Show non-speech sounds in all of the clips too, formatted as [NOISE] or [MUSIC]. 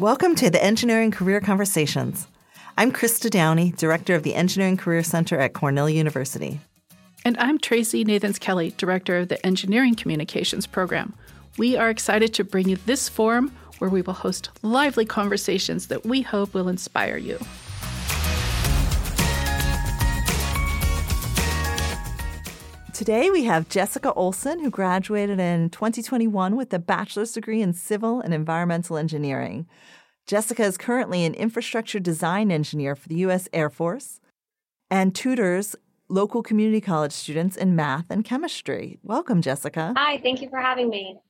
Welcome to the Engineering Career Conversations. I'm Krista Downey, Director of the Engineering Career Center at Cornell University. And I'm Tracy Nathans Kelly, Director of the Engineering Communications Program. We are excited to bring you this forum where we will host lively conversations that we hope will inspire you. Today we have Jessica Olsen, who graduated in 2021 with a bachelor's degree in civil and environmental engineering. Jessica is currently an infrastructure design engineer for the U.S. Air Force and tutors local community college students in math and chemistry. Welcome, Jessica. Hi, thank you for having me.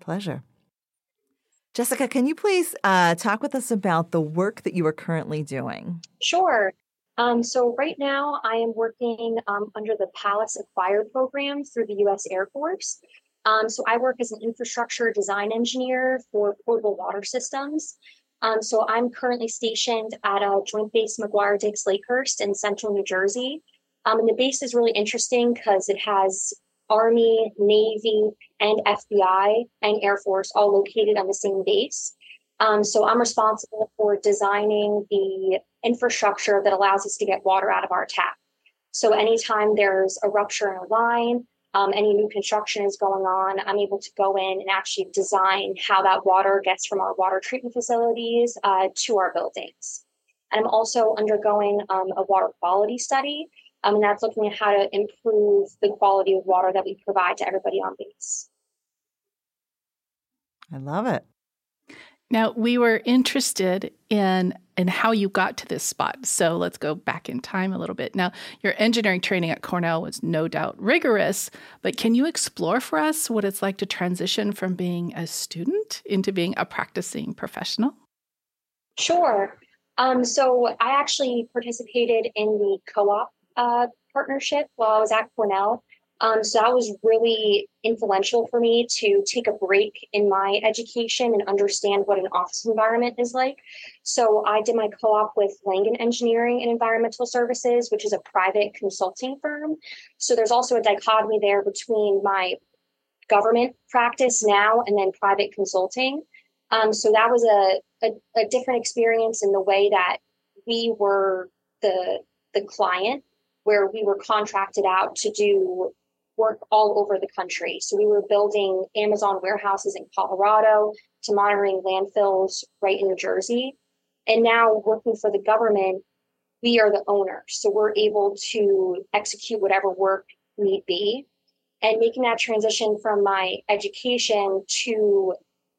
Pleasure. Jessica, can you please uh, talk with us about the work that you are currently doing? Sure. Um, so, right now, I am working um, under the Palace Acquired program through the U.S. Air Force. Um, so I work as an infrastructure design engineer for portable water systems. Um, so I'm currently stationed at a Joint Base McGuire Dix Lakehurst in central New Jersey. Um, and the base is really interesting because it has Army, Navy, and FBI and Air Force all located on the same base. Um, so I'm responsible for designing the infrastructure that allows us to get water out of our tap. So anytime there's a rupture in a line, um, any new construction is going on, I'm able to go in and actually design how that water gets from our water treatment facilities uh, to our buildings. And I'm also undergoing um, a water quality study, um, and that's looking at how to improve the quality of water that we provide to everybody on base. I love it. Now, we were interested in in how you got to this spot. So let's go back in time a little bit. Now, your engineering training at Cornell was no doubt rigorous, but can you explore for us what it's like to transition from being a student into being a practicing professional? Sure. Um, so I actually participated in the co-op uh, partnership while I was at Cornell. Um, so that was really influential for me to take a break in my education and understand what an office environment is like. So I did my co op with Langan Engineering and Environmental Services, which is a private consulting firm. So there's also a dichotomy there between my government practice now and then private consulting. Um, so that was a, a, a different experience in the way that we were the the client where we were contracted out to do work all over the country. So we were building Amazon warehouses in Colorado to monitoring landfills right in New Jersey. And now working for the government, we are the owner. So we're able to execute whatever work need be. And making that transition from my education to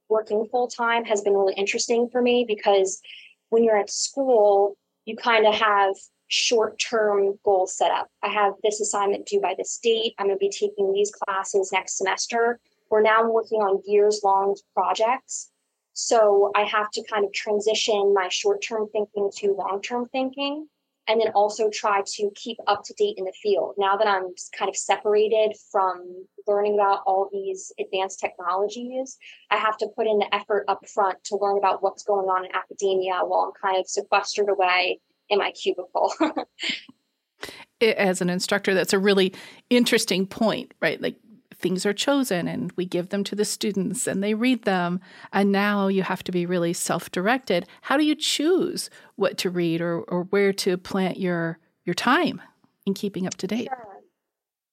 working full time has been really interesting for me because when you're at school, you kind of have short term goals set up. I have this assignment due by this date. I'm going to be taking these classes next semester. We're now working on years long projects. So I have to kind of transition my short term thinking to long term thinking and then also try to keep up to date in the field. Now that I'm kind of separated from learning about all these advanced technologies, I have to put in the effort up front to learn about what's going on in academia while I'm kind of sequestered away in my cubicle. [LAUGHS] As an instructor, that's a really interesting point, right? Like things are chosen and we give them to the students and they read them. And now you have to be really self directed. How do you choose what to read or, or where to plant your, your time in keeping up to date? Sure.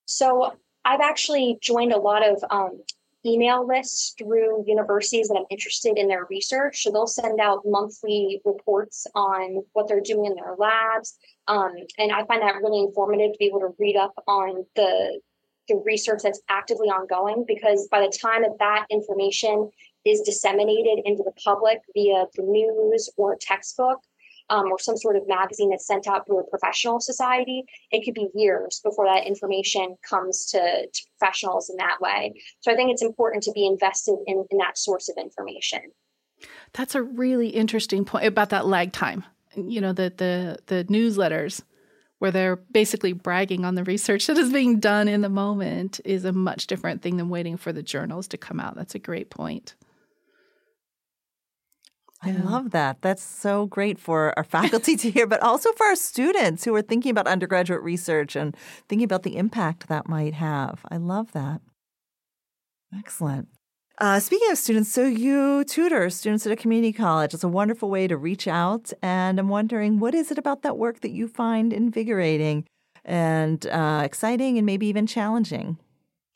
So I've actually joined a lot of um, email lists through universities that I'm interested in their research. So they'll send out monthly reports on what they're doing in their labs. Um, and I find that really informative to be able to read up on the, the research that's actively ongoing because by the time that that information is disseminated into the public via the news or textbook, um, or some sort of magazine that's sent out through a professional society, it could be years before that information comes to, to professionals in that way. So I think it's important to be invested in, in that source of information. That's a really interesting point about that lag time. You know, the the the newsletters where they're basically bragging on the research that is being done in the moment is a much different thing than waiting for the journals to come out. That's a great point. I love that. That's so great for our [LAUGHS] faculty to hear, but also for our students who are thinking about undergraduate research and thinking about the impact that might have. I love that. Excellent. Uh, speaking of students, so you tutor students at a community college. It's a wonderful way to reach out. And I'm wondering, what is it about that work that you find invigorating and uh, exciting and maybe even challenging?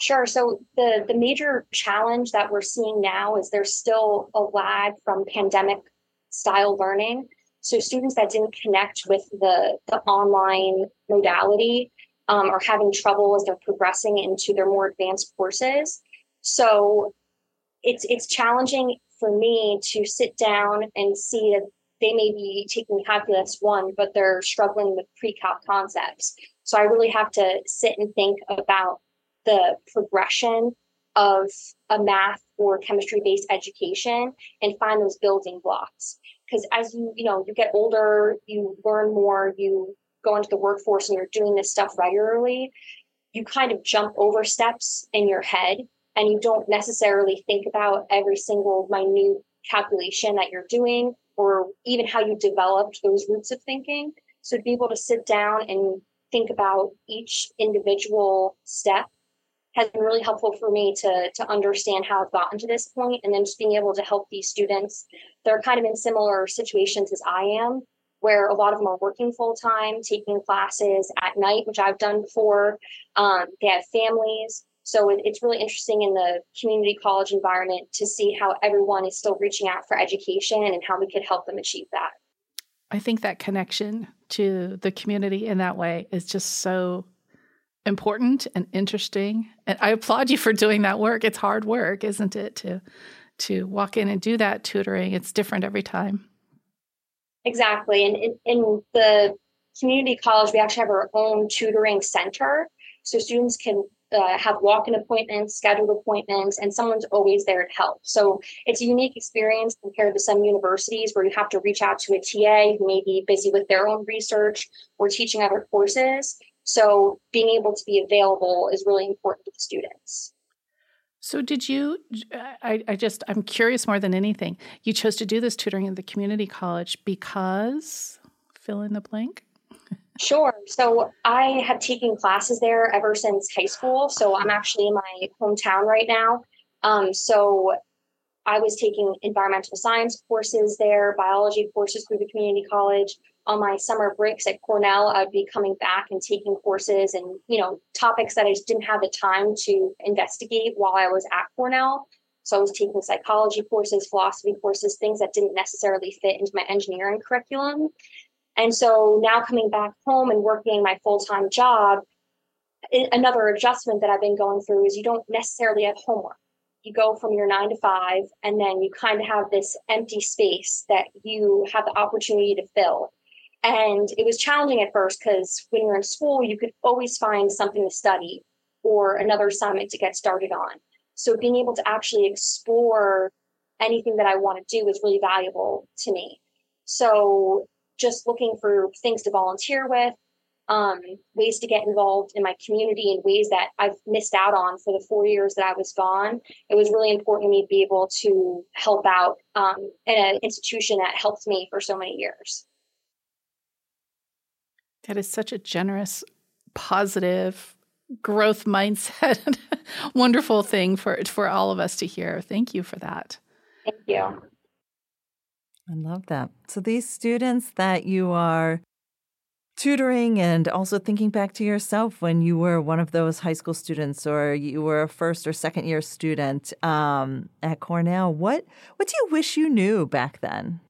Sure. So the the major challenge that we're seeing now is there's still a lag from pandemic style learning. So students that didn't connect with the the online modality um, are having trouble as they're progressing into their more advanced courses. So it's it's challenging for me to sit down and see that they may be taking calculus one, but they're struggling with pre-calc concepts. So I really have to sit and think about the progression of a math or chemistry based education and find those building blocks. Because as you you know you get older you learn more you go into the workforce and you're doing this stuff regularly you kind of jump over steps in your head and you don't necessarily think about every single minute calculation that you're doing or even how you developed those roots of thinking. So to be able to sit down and think about each individual step has been really helpful for me to to understand how I've gotten to this point and then just being able to help these students they're kind of in similar situations as I am where a lot of them are working full time taking classes at night which I've done before. Um, they have families. So it, it's really interesting in the community college environment to see how everyone is still reaching out for education and how we could help them achieve that. I think that connection to the community in that way is just so important and interesting. And I applaud you for doing that work. It's hard work, isn't it, to to walk in and do that tutoring. It's different every time. Exactly. And in, in the community college, we actually have our own tutoring center. So students can uh, have walk-in appointments, scheduled appointments, and someone's always there to help. So it's a unique experience compared to some universities where you have to reach out to a TA who may be busy with their own research or teaching other courses. So being able to be available is really important to the students. So did you I, I just I'm curious more than anything. You chose to do this tutoring at the community college because fill in the blank? Sure. So I have taken classes there ever since high school. So I'm actually in my hometown right now. Um, so I was taking environmental science courses there, biology courses through the community college on my summer breaks at Cornell, I'd be coming back and taking courses and, you know, topics that I just didn't have the time to investigate while I was at Cornell. So I was taking psychology courses, philosophy courses, things that didn't necessarily fit into my engineering curriculum. And so now coming back home and working my full time job, another adjustment that I've been going through is you don't necessarily have homework. You go from your nine to five, and then you kind of have this empty space that you have the opportunity to fill. And it was challenging at first because when you're in school, you could always find something to study or another assignment to get started on. So being able to actually explore anything that I want to do is really valuable to me. So just looking for things to volunteer with, um, ways to get involved in my community in ways that I've missed out on for the four years that I was gone. It was really important to me to be able to help out um, in an institution that helped me for so many years. That is such a generous, positive, growth mindset, [LAUGHS] wonderful thing for for all of us to hear. Thank you for that. Thank you. I love that. So these students that you are tutoring and also thinking back to yourself when you were one of those high school students or you were a first or second year student um, at Cornell, what what do you wish you knew back then?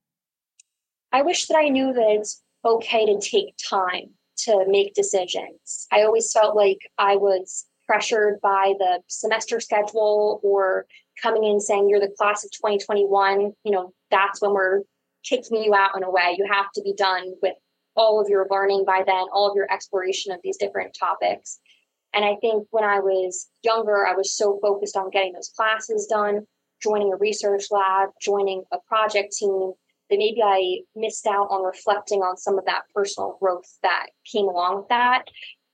I wish that I knew that it's okay to take time to make decisions. I always felt like I was pressured by the semester schedule or coming in saying you're the class of 2021, you know, that's when we're kicking you out in a way. You have to be done with all of your learning by then, all of your exploration of these different topics. And I think when I was younger, I was so focused on getting those classes done, joining a research lab, joining a project team, that maybe I missed out on reflecting on some of that personal growth that came along with that.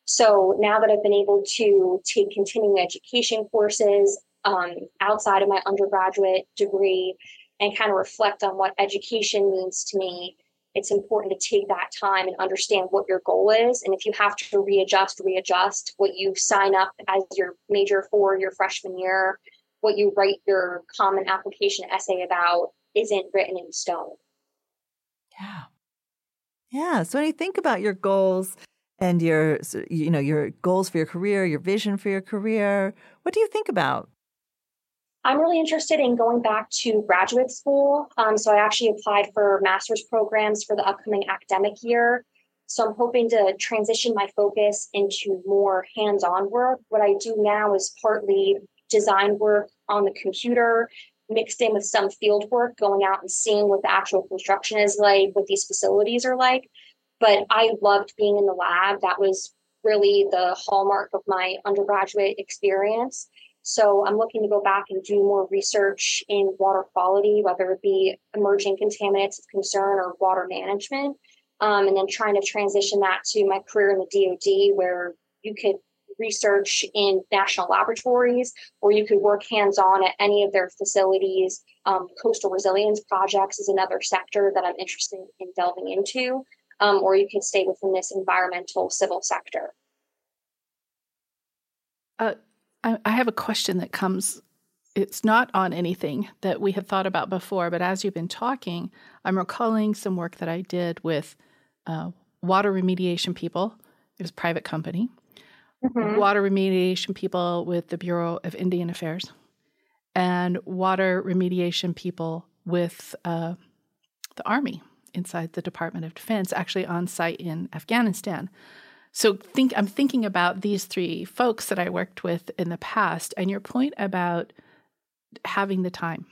So now that I've been able to take continuing education courses um, outside of my undergraduate degree and kind of reflect on what education means to me, it's important to take that time and understand what your goal is. And if you have to readjust, readjust what you sign up as your major for your freshman year what you write your common application essay about isn't written in stone. Yeah. Yeah. So when you think about your goals and your, you know, your goals for your career, your vision for your career, what do you think about? I'm really interested in going back to graduate school. Um, so I actually applied for master's programs for the upcoming academic year. So I'm hoping to transition my focus into more hands on work. What I do now is partly design work on the computer, mixed in with some field work, going out and seeing what the actual construction is like, what these facilities are like. But I loved being in the lab. That was really the hallmark of my undergraduate experience. So I'm looking to go back and do more research in water quality, whether it be emerging contaminants of concern or water management, um, and then trying to transition that to my career in the DoD, where you could research in national laboratories, or you could work hands on at any of their facilities. Um, coastal resilience projects is another sector that I'm interested in delving into, um, or you can stay within this environmental civil sector. Uh, I, I have a question that comes it's not on anything that we had thought about before, but as you've been talking, I'm recalling some work that I did with uh, water remediation people. It was a private company. Mm-hmm. Water remediation people with the Bureau of Indian Affairs, and water remediation people with uh, the Army inside the Department of Defense, actually on site in Afghanistan. So think I'm thinking about these three folks that I worked with in the past and your point about having the time.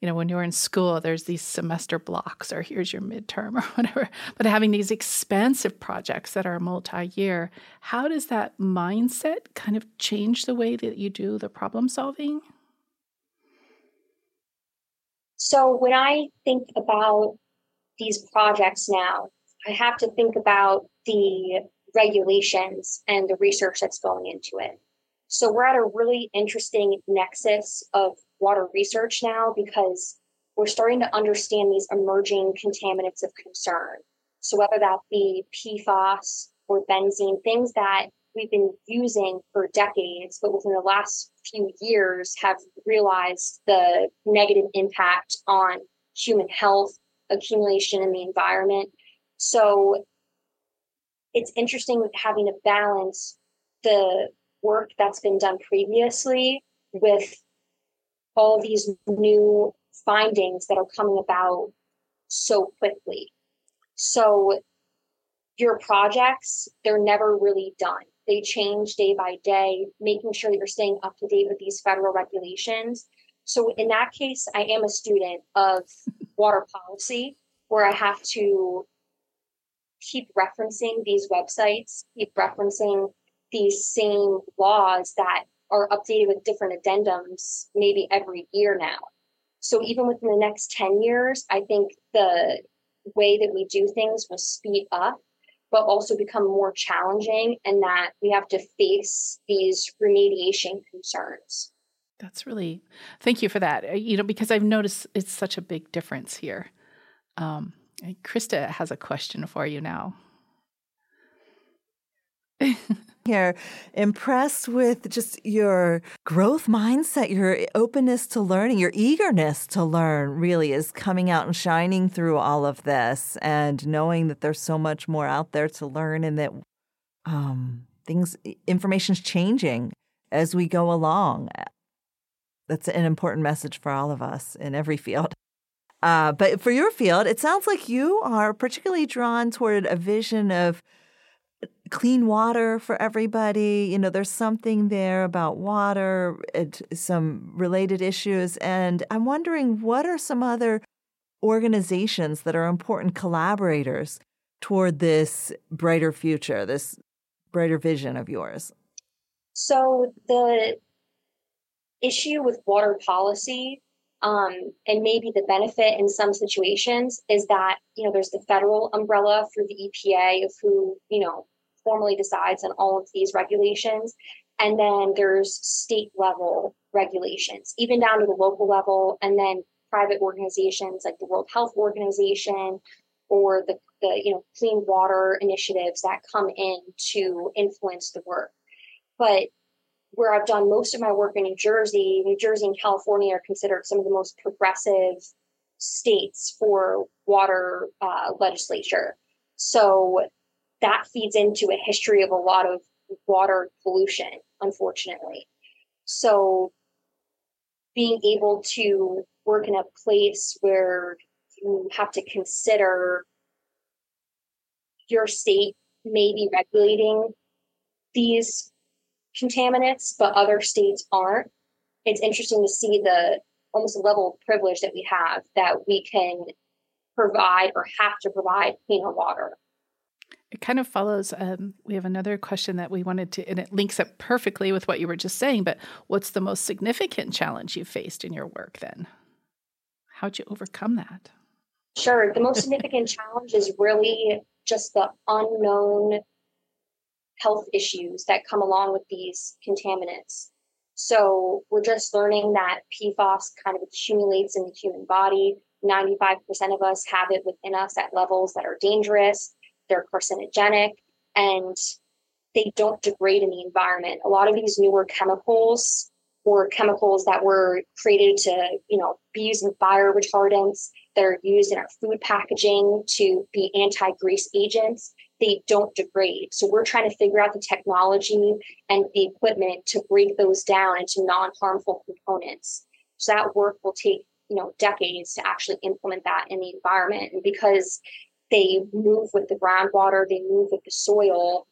You know, when you're in school, there's these semester blocks, or here's your midterm, [LAUGHS] or whatever. But having these expansive projects that are multi year, how does that mindset kind of change the way that you do the problem solving? So, when I think about these projects now, I have to think about the regulations and the research that's going into it. So we're at a really interesting nexus of water research now because we're starting to understand these emerging contaminants of concern. So whether that be PFAS or benzene, things that we've been using for decades, but within the last few years have realized the negative impact on human health, accumulation in the environment. So it's interesting with having to balance the work that's been done previously with all these new findings that are coming about so quickly. So your projects, they're never really done. They change day by day, making sure that you're staying up to date with these federal regulations. So in that case, I am a student of [LAUGHS] water policy where I have to keep referencing these websites, keep referencing these same laws that are updated with different addendums maybe every year now. So even within the next 10 years, I think the way that we do things will speed up, but also become more challenging, and that we have to face these remediation concerns. That's really, thank you for that. Uh, you know, because I've noticed it's such a big difference here. Um, Krista has a question for you now. [LAUGHS] Here, impressed with just your growth mindset, your openness to learning, your eagerness to learn really is coming out and shining through all of this, and knowing that there's so much more out there to learn and that um, things, information's changing as we go along. That's an important message for all of us in every field. Uh, but for your field, it sounds like you are particularly drawn toward a vision of clean water for everybody. You know, there's something there about water, it, some related issues. And I'm wondering what are some other organizations that are important collaborators toward this brighter future, this brighter vision of yours? So, the issue with water policy um, and maybe the benefit in some situations is that, you know, there's the federal umbrella through the EPA of who, you know, formally decides on all of these regulations. And then there's state level regulations, even down to the local level, and then private organizations like the World Health Organization or the, the you know clean water initiatives that come in to influence the work. But where I've done most of my work in New Jersey, New Jersey and California are considered some of the most progressive states for water uh, legislature. So that feeds into a history of a lot of water pollution, unfortunately. So being able to work in a place where you have to consider your state may be regulating these contaminants, but other states aren't. It's interesting to see the almost level of privilege that we have that we can provide or have to provide cleaner water. It kind of follows. Um, we have another question that we wanted to, and it links up perfectly with what you were just saying. But what's the most significant challenge you faced in your work then? How'd you overcome that? Sure. The most significant challenge is really just the unknown health issues that come along with these contaminants. So we're just learning that PFAS kind of accumulates in the human body. 95% of us have it within us at levels that are dangerous, they're carcinogenic, and they don't degrade in the environment. A lot of these newer chemicals or chemicals that were created to, you know, be used in fire retardants that are used in our food packaging to be anti-grease agents they don't degrade. So we're trying to figure out the technology and the equipment to break those down into non-harmful components. So that work will take, you know, decades to actually implement that in the environment. And because they move with the groundwater, they move with the soil,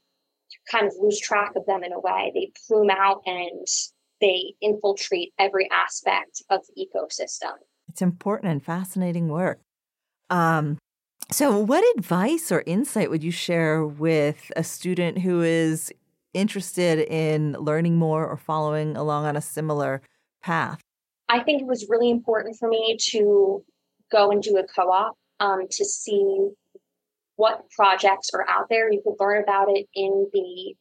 kind of lose track of them in a way. They plume out and they infiltrate every aspect of the ecosystem. It's important and fascinating work. Um, so, what advice or insight would you share with a student who is interested in learning more or following along on a similar path? I think it was really important for me to go and do a co op um, to see what projects are out there. You could learn about it in the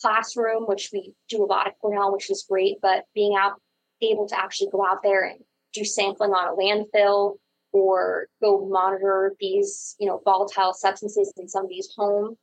classroom, which we do a lot at Cornell, which is great, but being out able to actually go out there and do sampling on a landfill or go monitor these, you know, volatile substances in somebody's home,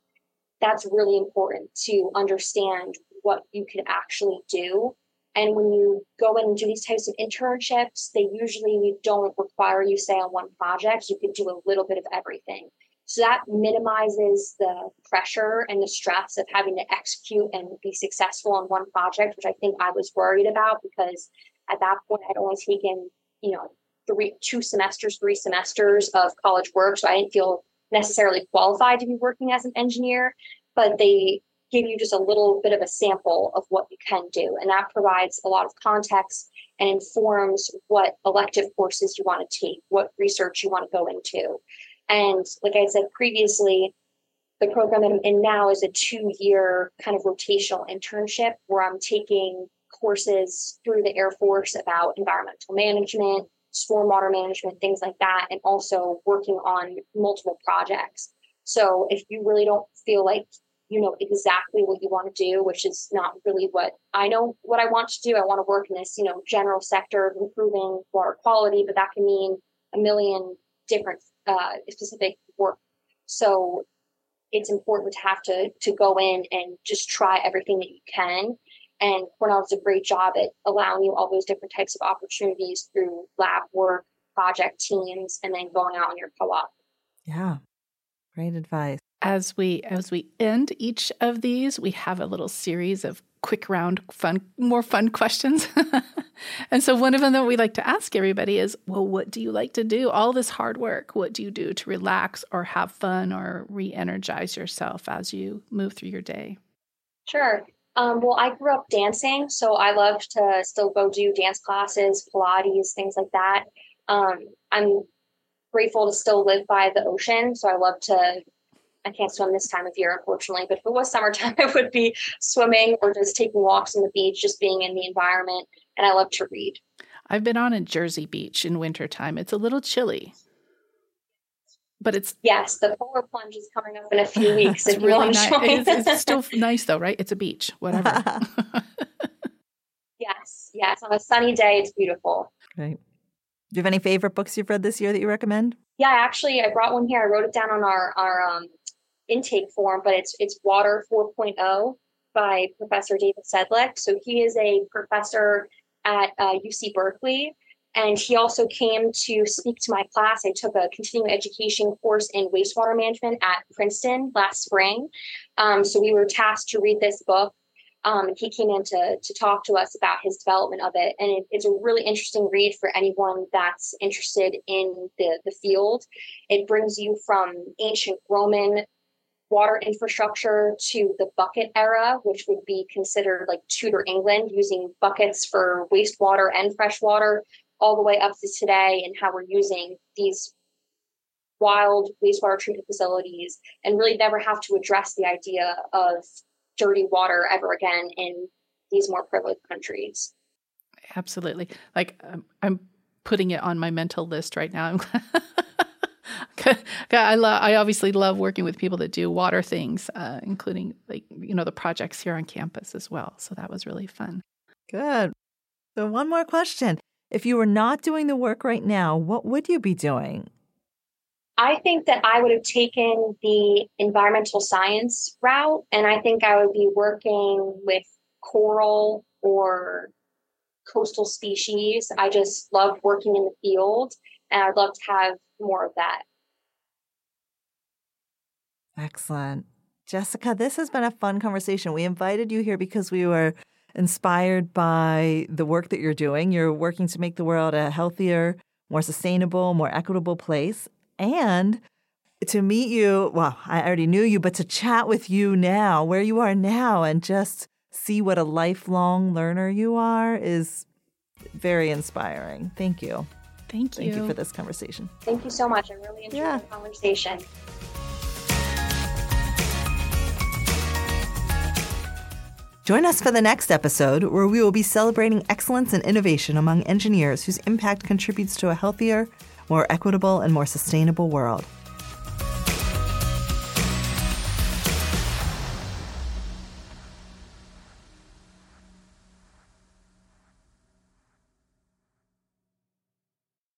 that's really important to understand what you can actually do. And when you go in and do these types of internships, they usually don't require you stay on one project. You could do a little bit of everything. So that minimizes the pressure and the stress of having to execute and be successful on one project, which I think I was worried about because at that point I'd only taken, you know, three, two semesters, three semesters of college work. So I didn't feel necessarily qualified to be working as an engineer, but they give you just a little bit of a sample of what you can do. And that provides a lot of context and informs what elective courses you want to take, what research you want to go into. And like I said previously, the program I'm in now is a two year kind of rotational internship where I'm taking courses through the Air Force about environmental management, stormwater management, things like that, and also working on multiple projects. So if you really don't feel like you know exactly what you want to do, which is not really what I know what I want to do. I want to work in this, you know, general sector of improving water quality, but that can mean a million different uh, specific work. So it's important to have to to go in and just try everything that you can and Cornell does a great job at allowing you all those different types of opportunities through lab work, project teams, and then going out on your co-op. Yeah. Great advice. As we as we end each of these, we have a little series of quick round fun more fun questions. [LAUGHS] and so one of them that we like to ask everybody is, well, what do you like to do? All this hard work, what do you do to relax or have fun or re-energize yourself as you move through your day? Sure. Um, well, I grew up dancing, so I love to still go do dance classes, Pilates, things like that. Um, I'm grateful to still live by the ocean, so I love to. I can't swim this time of year, unfortunately, but if it was summertime, [LAUGHS] I would be swimming or just taking walks on the beach, just being in the environment. And I love to read. I've been on a Jersey beach in wintertime. It's a little chilly, but it's yes the polar plunge is coming up in a few [LAUGHS] weeks it's really nice it's, it's, still nice though right? It's a beach whatever. [LAUGHS] Yes yes on a sunny day it's beautiful. Great do you have any favorite books you've read this year that you recommend? Yeah actually i brought one here. I wrote it down on our our um, intake form but it's it's water 4.0 by Professor David Sedlak. So he is a professor at uh, UC Berkeley. And he also came to speak to my class. I took a continuing education course in wastewater management at Princeton last spring. Um, so we were tasked to read this book. Um, he came in to, to talk to us about his development of it. And it, it's a really interesting read for anyone that's interested in the, the field. It brings you from ancient Roman water infrastructure to the bucket era, which would be considered like Tudor England, using buckets for wastewater and freshwater, all the way up to today, and how we're using these wild wastewater treatment facilities and really never have to address the idea of dirty water ever again in these more privileged countries. Absolutely. Like um, I'm putting it on my mental list right now. [LAUGHS] [LAUGHS] I love. I obviously love working with people that do water things, uh, including like you know the projects here on campus as well. So that was really fun. Good. So one more question: If you were not doing the work right now, what would you be doing? I think that I would have taken the environmental science route, and I think I would be working with coral or coastal species. I just love working in the field, and I'd love to have more of that. Excellent. Jessica, this has been a fun conversation. We invited you here because we were inspired by the work that you're doing. You're working to make the world a healthier, more sustainable, more equitable place. And to meet you, well, I already knew you, but to chat with you now, where you are now, and just see what a lifelong learner you are is very inspiring. Thank you. Thank you. Thank you for this conversation. Thank you so much. I really enjoyed yeah. the conversation. Join us for the next episode where we will be celebrating excellence and innovation among engineers whose impact contributes to a healthier, more equitable, and more sustainable world.